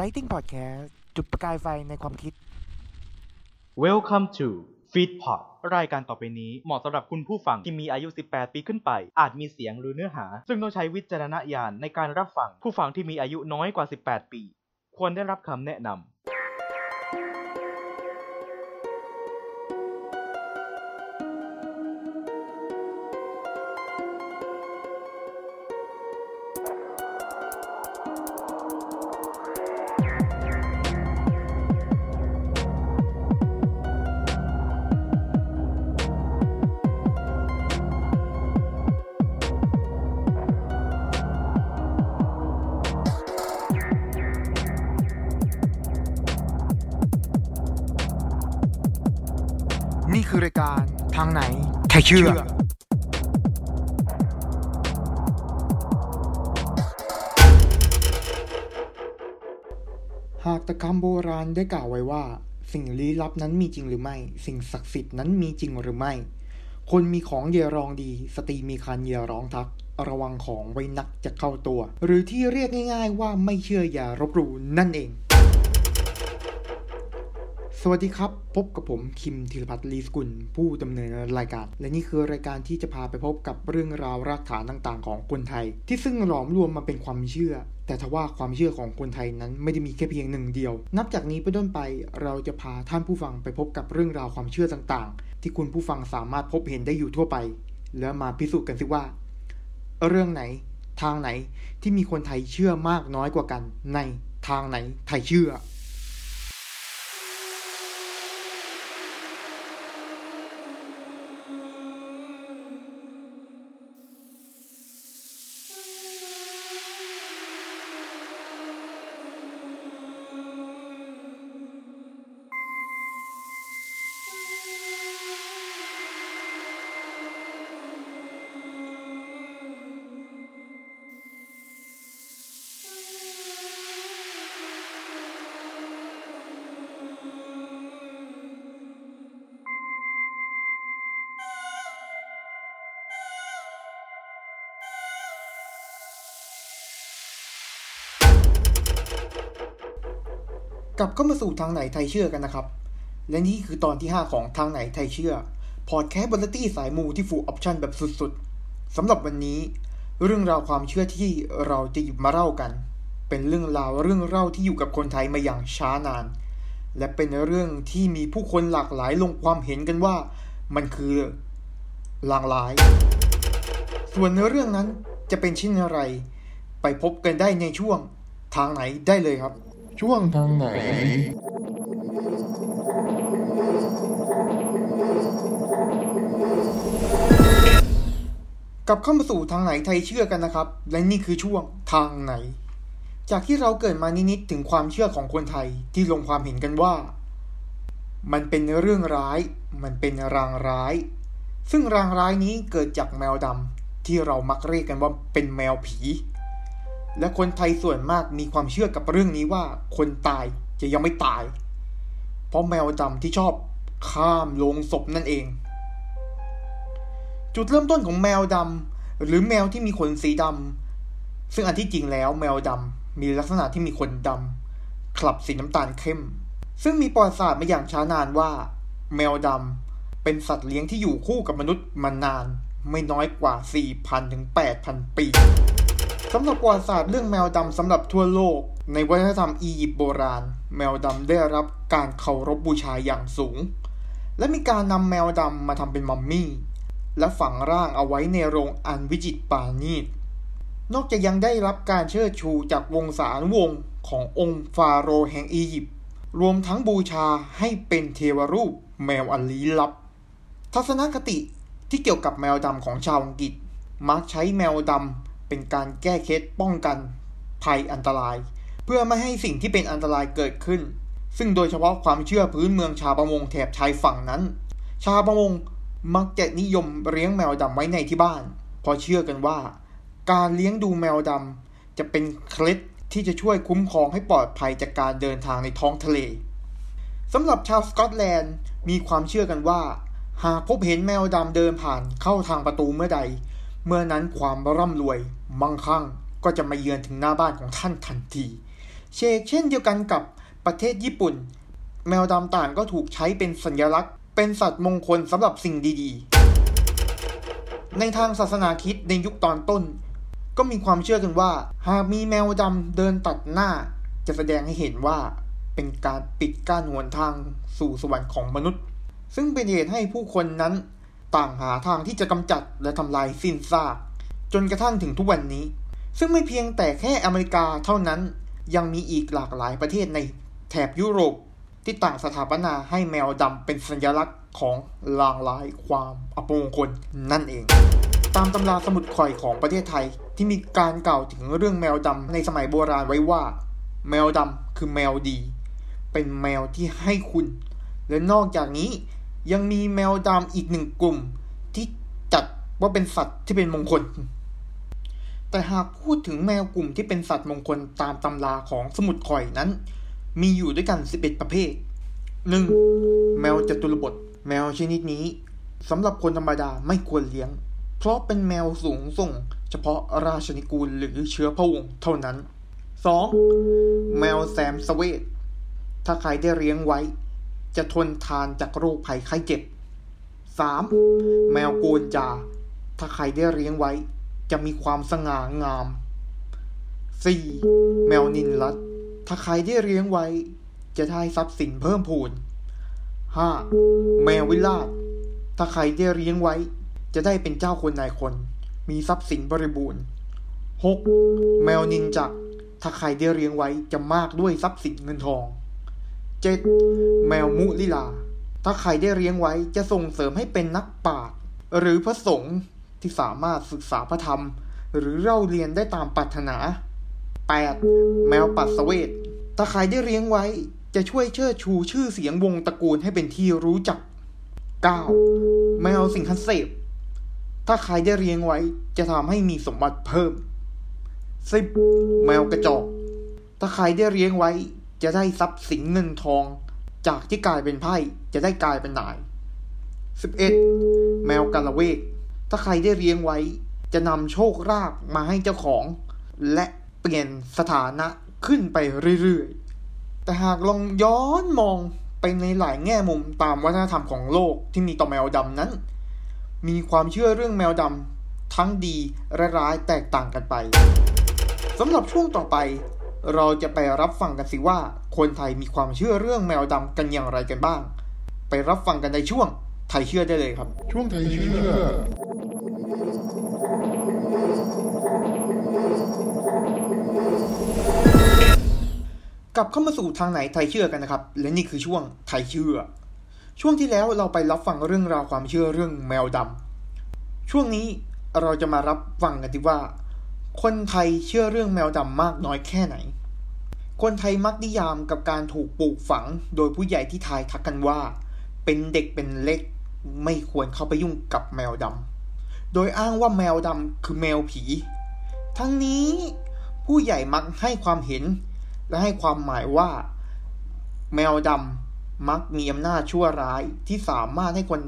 Lighting Podcast จุดประกายไฟในความคิด Welcome to Feed Pod รายการต่อไปนี้เหมาะสำหรับคุณผู้ฟังที่มีอายุ 18 ปีขึ้นไป อาจมีเสียงหรือเนื้อหา ซึ่งต้องใช้วิจารณญาณในการรับฟัง ผู้ฟังที่มีอายุน้อยกว่า 18 ปี ควรได้รับคำแนะนำ นี่คือรายการทางไหนใครเชื่อหากตะคำโบราณได้กล่าวไว้ว่า สิ่งลี้ลับนั้นมีจริงหรือไม่ สิ่งศักดิ์สิทธิ์นั้นมีจริงหรือไม่ คนมีของเยรองดี สตรีมีคันเยร้องทัก ระวังของไว้นักจะเข้าตัว หรือที่เรียกง่าย ๆ ว่าไม่เชื่ออย่ารบหลู่นั่นเองส วัสดีครับ พบกับผมคิมธีรพัฒน์ลีสกุล ผู้ดำเนินรายการ และนี่คือรายการที่จะพาไปพบกับเรื่องราวรากฐานต่างๆ ของคนไทย ที่ซึ่งหลอมรวมมาเป็นความเชื่อ แต่ทว่าความเชื่อของคนไทยนั้นไม่ได้มีแค่เพียงหนึ่งเดียว นับจากนี้ไปต้นไปเราจะพาท่านผู้ฟังไปพบกับเรื่องราวความเชื่อต่างๆ ที่คุณผู้ฟังสามารถพบเห็นได้อยู่ทั่วไป แล้วมาพิสูจน์กันสิว่า เรื่องไหน ทางไหนที่มีคนไทยเชื่อมากน้อยกว่ากัน ในทางไหนไทยเชื่อ กลับเข้ามาสู่ทางไหนไทยเชื่อกันนะครับ และนี่คือตอนที่ 5 ของทางไหนไทยเชื่อ พอดแคสต์บรรตี้สายมูที่ฟูลออปชันแบบสุดๆสำหรับวันนี้ เรื่องราวความเชื่อที่เราจะหยิบมาเล่ากัน เป็นเรื่องราวเรื่องเล่าที่อยู่กับคนไทยมาอย่างช้านาน และเป็นเรื่องที่มีผู้คนหลากหลายลงความเห็นกันว่า มันคือลางร้าย ส่วนเรื่องนั้นจะเป็นเช่นอะไร ไปพบกันได้ในช่วงทางไหนได้เลยครับ ช่วงทางไหน กลับเข้ามาสู่ทางไหนไทยเชื่อกันนะครับ และนี่คือช่วงทางไหน จากที่เราเกิดมานิดๆถึงความเชื่อของคนไทยที่ลงความเห็นกันว่า มันเป็นเรื่องร้าย มันเป็นรางร้าย ซึ่งรางร้ายนี้เกิดจากแมวดำที่เรามักเรียกกันว่าเป็นแมวผี และคนไทยส่วนมากมีความเชื่อกับเรื่องนี้ว่าคนตายจะยังไม่ตาย เพราะแมวดำที่ชอบข้ามโลงศพนั่นเอง จุดเริ่มต้นของแมวดำหรือแมวที่มีขนสีดำซึ่งอันที่จริงแล้วแมวดำมีลักษณะที่มีขนดำคลับสีน้ำตาลเข้ม ซึ่งมีประวัติศาสตร์มาอย่างช้านานว่า แมวดำเป็นสัตว์เลี้ยงที่อยู่คู่กับมนุษย์มานาน ไม่น้อยกว่า 4,000ถึง8,000 ปี สำหรับประวัติศาสตร์เรื่องแมวดำสำหรับทั่วโลก ในวัฒนธรรมอียิปต์โบราณ แมวดำได้รับการเคารพบบูชาอย่างสูง และมีการนำแมวดำมาทำเป็นมัมมี่ และฝังร่างเอาไว้ในโรงอันวิจิตรปาณีตนอกจากยังได้รับการเชิดชูจากวงศานุวงศ์ขององค์ฟาโรห์แห่งอียิปต์รวมทั้งบูชาให้เป็นเทวรูปแมวอันลี้ลับ ทัศนคติที่เกี่ยวกับแมวดำของชาวอังกฤษ มักใช้แมวดำ เป็นการแก้เคล็ดป้องกันภัยอันตราย เพื่อไม่ให้สิ่งที่เป็นอันตรายเกิดขึ้น ซึ่งโดยเฉพาะความเชื่อพื้นเมืองชาวประมงแถบชายฝั่งนั้น ชาวประมงมักจะนิยมเลี้ยงแมวดำไว้ในที่บ้าน เพราะเชื่อกันว่า การเลี้ยงดูแมวดำจะเป็นเคล็ดที่จะช่วยคุ้มครองให้ปลอดภัยจากการเดินทางในท้องทะเลสำหรับชาวสกอตแลนด์มีความเชื่อกันว่า หากพบเห็นแมวดำเดินผ่านเข้าทางประตูเมื่อใด เมื่อนั้นความร่ำรวยมั่งคั่งก็จะมาเยือนถึงหน้าบ้านของท่านทันที เชกเช่นเดียวกันกับประเทศญี่ปุ่น แมวดำต่างก็ถูกใช้เป็นสัญลักษณ์ เป็นสัตว์มงคลสำหรับสิ่งดีๆ ในทางศาสนาคริสต์ในยุคตอนต้น ก็มีความเชื่อกันว่า หากมีแมวดำเดินตัดหน้า จะแสดงให้เห็นว่าเป็นการปิดกั้นหนทางสู่สวรรค์ของมนุษย์ ซึ่งเป็นเหตุให้ผู้คนนั้น ต่างหาทางที่จะกำจัดและทำลายสิ้นซาก จนกระทั่งถึงทุกวันนี้ ซึ่งไม่เพียงแต่แค่อเมริกาเท่านั้นยังมีอีกหลากหลายประเทศในแถบยุโรปที่ต่างสถาปนาให้แมวดำเป็นสัญลักษณ์ของลางลายความอัปมงคลนั่นเอง ตามตำราสมุดข่อยของประเทศไทยที่มีการกล่าวถึงเรื่องแมวดำในสมัยโบราณไว้ว่า แมวดำคือแมวดี เป็นแมวที่ให้คุณ และนอกจากนี้ ยังมีแมวดำอีกหนึ่งกลุ่ม ที่จัดว่าเป็นสัตว์ที่เป็นมงคล แต่หากพูดถึงแมวกลุ่มที่เป็นสัตว์มงคลตามตำราของสมุดข่อยนั้น มีอยู่ด้วยกัน 11 ประเภท 1. แมวจตุรบท แมวชนิดนี้สำหรับคนธรรมดาไม่ควรเลี้ยง เพราะเป็นแมวสูงส่ง เฉพาะราชนิกูลหรือเชื้อพระวงศ์เท่านั้น 2. แมวแซมสเวตถ้าใครได้เลี้ยงไว้ จะทนทานจากโรคภัยไข้เจ็บ 3. แมวโกนจา ถ้าใครได้เลี้ยงไว้ จะมีความสง่างาม 4. แมวนินรัตถ้าใครได้เลี้ยงไว้ จะได้ทรัพย์สินเพิ่มพูน 5. แมววิลาศ ถ้าใครได้เลี้ยงไว้ จะได้เป็นเจ้าคนนายคน มีทรัพย์สินบริบูรณ์ 6. แมวนินจัก ถ้าใครได้เลี้ยงไว้จะมากด้วยทรัพย์สินเงินทอง 7. แมวมุลิลา ถ้าใครได้เลี้ยงไว้จะส่งเสริมให้เป็นนักปราชญ์หรือพระสงฆ์ที่สามารถศึกษาพระธรรม หรือเล่าเรียนได้ตามปรารถนา 8. แมวปัสเวตถ้าใครได้เลี้ยงไว้จะช่วยเชิดชูชื่อเสียงวงตระกูลให้เป็นที่รู้จัก 9. แมวสิงคันเสพถ้าใครได้เลี้ยงไว้จะทำให้มีสมบัติเพิ่ม 10. แมวกระจอก ถ้าใครได้เลี้ยงไว้ จะได้ทรัพย์สินเงินทอง จากที่กลายเป็นไพ่จะได้กลายเป็นนาย 11. แมวกาละเวก ถ้าใครได้เลี้ยงไว้ จะนำโชคลาภมาให้เจ้าของ และเปลี่ยนสถานะขึ้นไปเรื่อยๆ แต่หากลองย้อนมองไปในหลายแง่มุมตามวัฒนธรรมของโลกที่มีต่อแมวดำนั้น มีความเชื่อเรื่องแมวดำทั้งดีและร้ายแตกต่างกันไปสำหรับช่วงต่อไป เราจะไปรับฟังกันสิว่าคนไทยมีความเชื่อเรื่องแมวดำกันอย่างไรกันบ้าง ไปรับฟังกันในช่วงไทยเชื่อได้เลยครับ ช่วงไทยเชื่อกลับเข้ามาสู่ทางไหนไทยเชื่อกันนะครับ และนี่คือช่วงไทยเชื่อ ช่วงที่แล้วเราไปรับฟังเรื่องราวความเชื่อเรื่องแมวดำช่วงนี้เราจะมารับฟังกันดีว่า คนไทยเชื่อเรื่องแมวดำมากน้อยแค่ไหน คนไทยมักนิยามกับการถูกปลูกฝัง โดยผู้ใหญ่ที่ทายทักกันว่า เป็นเด็กเป็นเล็กไม่ควรเข้าไปยุ่งกับแมวดำ โดยอ้างว่าแมวดำคือแมวผี ทั้งนี้ผู้ใหญ่มักให้ความเห็น และให้ความหมายว่า แมวดำมักมีอำนาจชั่วร้ายที่สามารถให้คน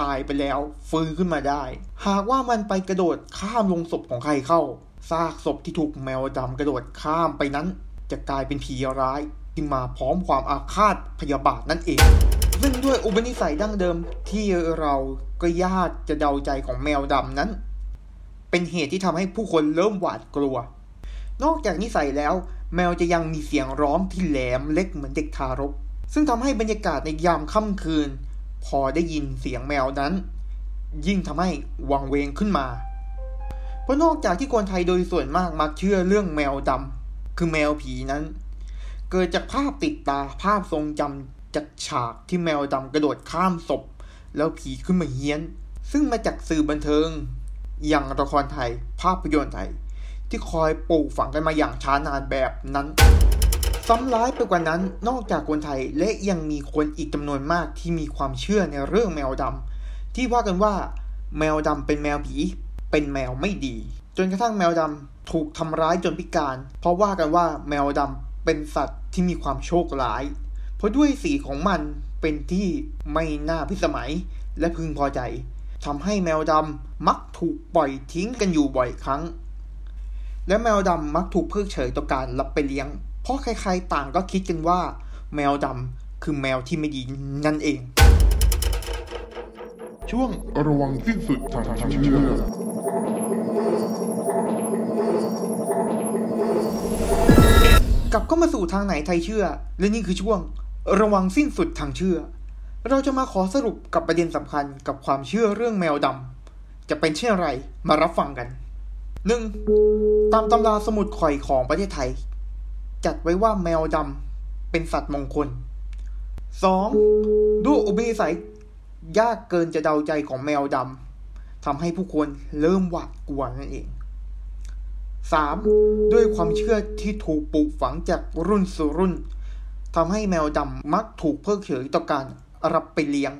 ตายไปแล้ว ฟื้นขึ้นมาได้ หากว่ามันไปกระโดดข้ามลงศพของใครเข้า ซากศพที่ถูกแมวดำกระโดดข้ามไปนั้น จะกลายเป็นผีร้ายที่มาพร้อมความอาฆาตพยาบาทนั่นเอง ซึ่งด้วยอุปนิสัยดั้งเดิมที่เราก็ยากจะเดาใจของแมวดำนั้น เป็นเหตุที่ทำให้ผู้คนเริ่มหวาดกลัว นอกจากนิสัยแล้ว แมวจะยังมีเสียงร้องที่แหลมเล็กเหมือนเด็กทารก ซึ่งทำให้บรรยากาศในยามค่ำคืน พอได้ยินเสียงแมวนั้น ยิ่งทำให้วังเวงขึ้นมา เพราะนอกจากที่คนไทยโดยส่วนมากมักเชื่อเรื่องแมวดำคือแมวผีนั้น เกิดจากภาพติดตาภาพทรงจำจากฉากที่แมวดำกระโดดข้ามศพ แล้วผีขึ้นมาเฮี้ยน ซึ่งมาจากสื่อบันเทิง อย่างละครไทย ภาพยนตร์ไทย ที่คอยปลูกฝังกันมาอย่างช้านานแบบนั้นซ้ำร้ายไปกว่านั้นนอกจากคนไทยและยังมีคนอีกจำนวนมากที่มีความเชื่อในเรื่องแมวดำที่ว่ากันว่า แมวดำเป็นแมวผี เป็นแมวไม่ดี จนกระทั่งแมวดำถูกทำร้ายจนพิการ เพราะว่ากันว่าแมวดำเป็นสัตว์ที่มีความโชคร้าย เพราะด้วยสีของมันเป็นที่ไม่น่าพิสมัยและพึงพอใจทำให้แมวดำมักถูกปล่อยทิ้งกันอยู่บ่อยครั้ง และแมวดำมักถูกเพิกเฉยต่อการรับไปเลี้ยง เพราะใครๆต่างก็คิดกันว่า แมวดำคือแมวที่ไม่ดีนั่นเอง ช่วงระวังสิ้นสุดทางทางเชื่อ กลับเข้ามาสู่ทางไหนไทยเชื่อ และนี่คือช่วง ระวังสิ้นสุดทางเชื่อ เราจะมาขอสรุปกับประเด็นสำคัญกับความเชื่อเรื่องแมวดำจะเป็นเช่นไรมารับฟังกัน 1. ตามตำราสมุดข่อยของประเทศไทย จัดไว้ว่าแมวดำเป็นสัตว์มงคล 2. ด้วยอุปนิสัยยากเกินจะเดาใจของแมวดำทำให้ผู้คนเริ่มหวาดกลัวนั่นเอง 3. ด้วยความเชื่อที่ถูกปลูกฝังจากรุ่นสู่รุ่นทำให้แมวดำมักถูกเพิกเฉยต่อการรับไปเลี้ยง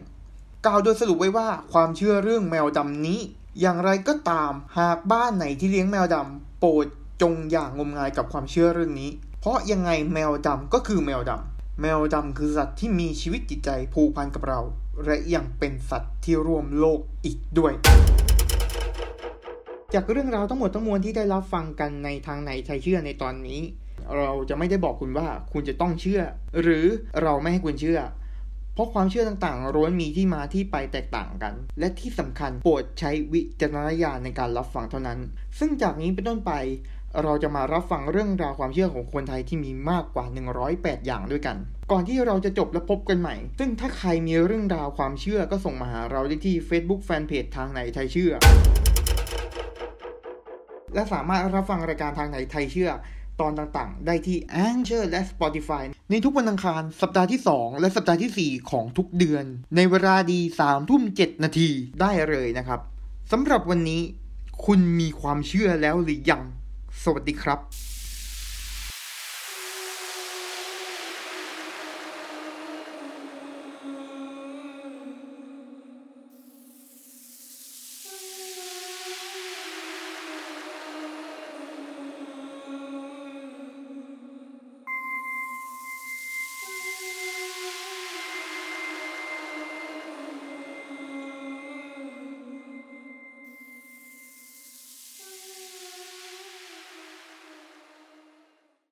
กล่าวโดยสรุปไว้ว่าความเชื่อเรื่องแมวดำนี้ อย่างไรก็ตามหากบ้านไหนที่เลี้ยงแมวดำโปรดจงอย่างงมงายกับความเชื่อเรื่องนี้ เพราะยังไงแมวดำก็คือแมวดำแมวดำคือสัตว์ที่มีชีวิตจิตใจผูกพันกับเรา และยังเป็นสัตว์ที่ร่วมโลกอีกด้วย จากเรื่องราวทั้งหมดทั้งมวลที่ได้รับฟังกันในทางไหนไทยเชื่อในตอนนี้ เราจะไม่ได้บอกคุณว่าคุณจะต้องเชื่อ หรือเราไม่ให้คุณเชื่อ เพราะความเชื่อต่างๆล้วนมีที่มาที่ไปแตกต่างกัน และที่สำคัญโปรดใช้วิจารณญาณในการรับฟังเท่านั้น ซึ่งจากนี้เป็นต้นไป เราจะมารับฟังเรื่องราวความเชื่อของคนไทยที่มีมากกว่า 108 อย่างด้วยกันก่อนที่เราจะจบและพบกันใหม่ ซึ่งถ้าใครมีเรื่องราวความเชื่อก็ส่งมาหาเราได้ที่ Facebook Fanpage ทางไหนไทยเชื่อ และสามารถรับฟังรายการทางไหนไทยเชื่อตอนต่างๆ ได้ที่ Anchor และ Spotify ในทุกวันอังคาร สัปดาห์ที่ 2 และสัปดาห์ที่ 4 ของทุกเดือน ในเวลาดี3ทุ่ม7นาทีได้เลยนะครับสำหรับวันนี้ คุณมีความเชื่อแล้วหรือยัง สวัสดีครับ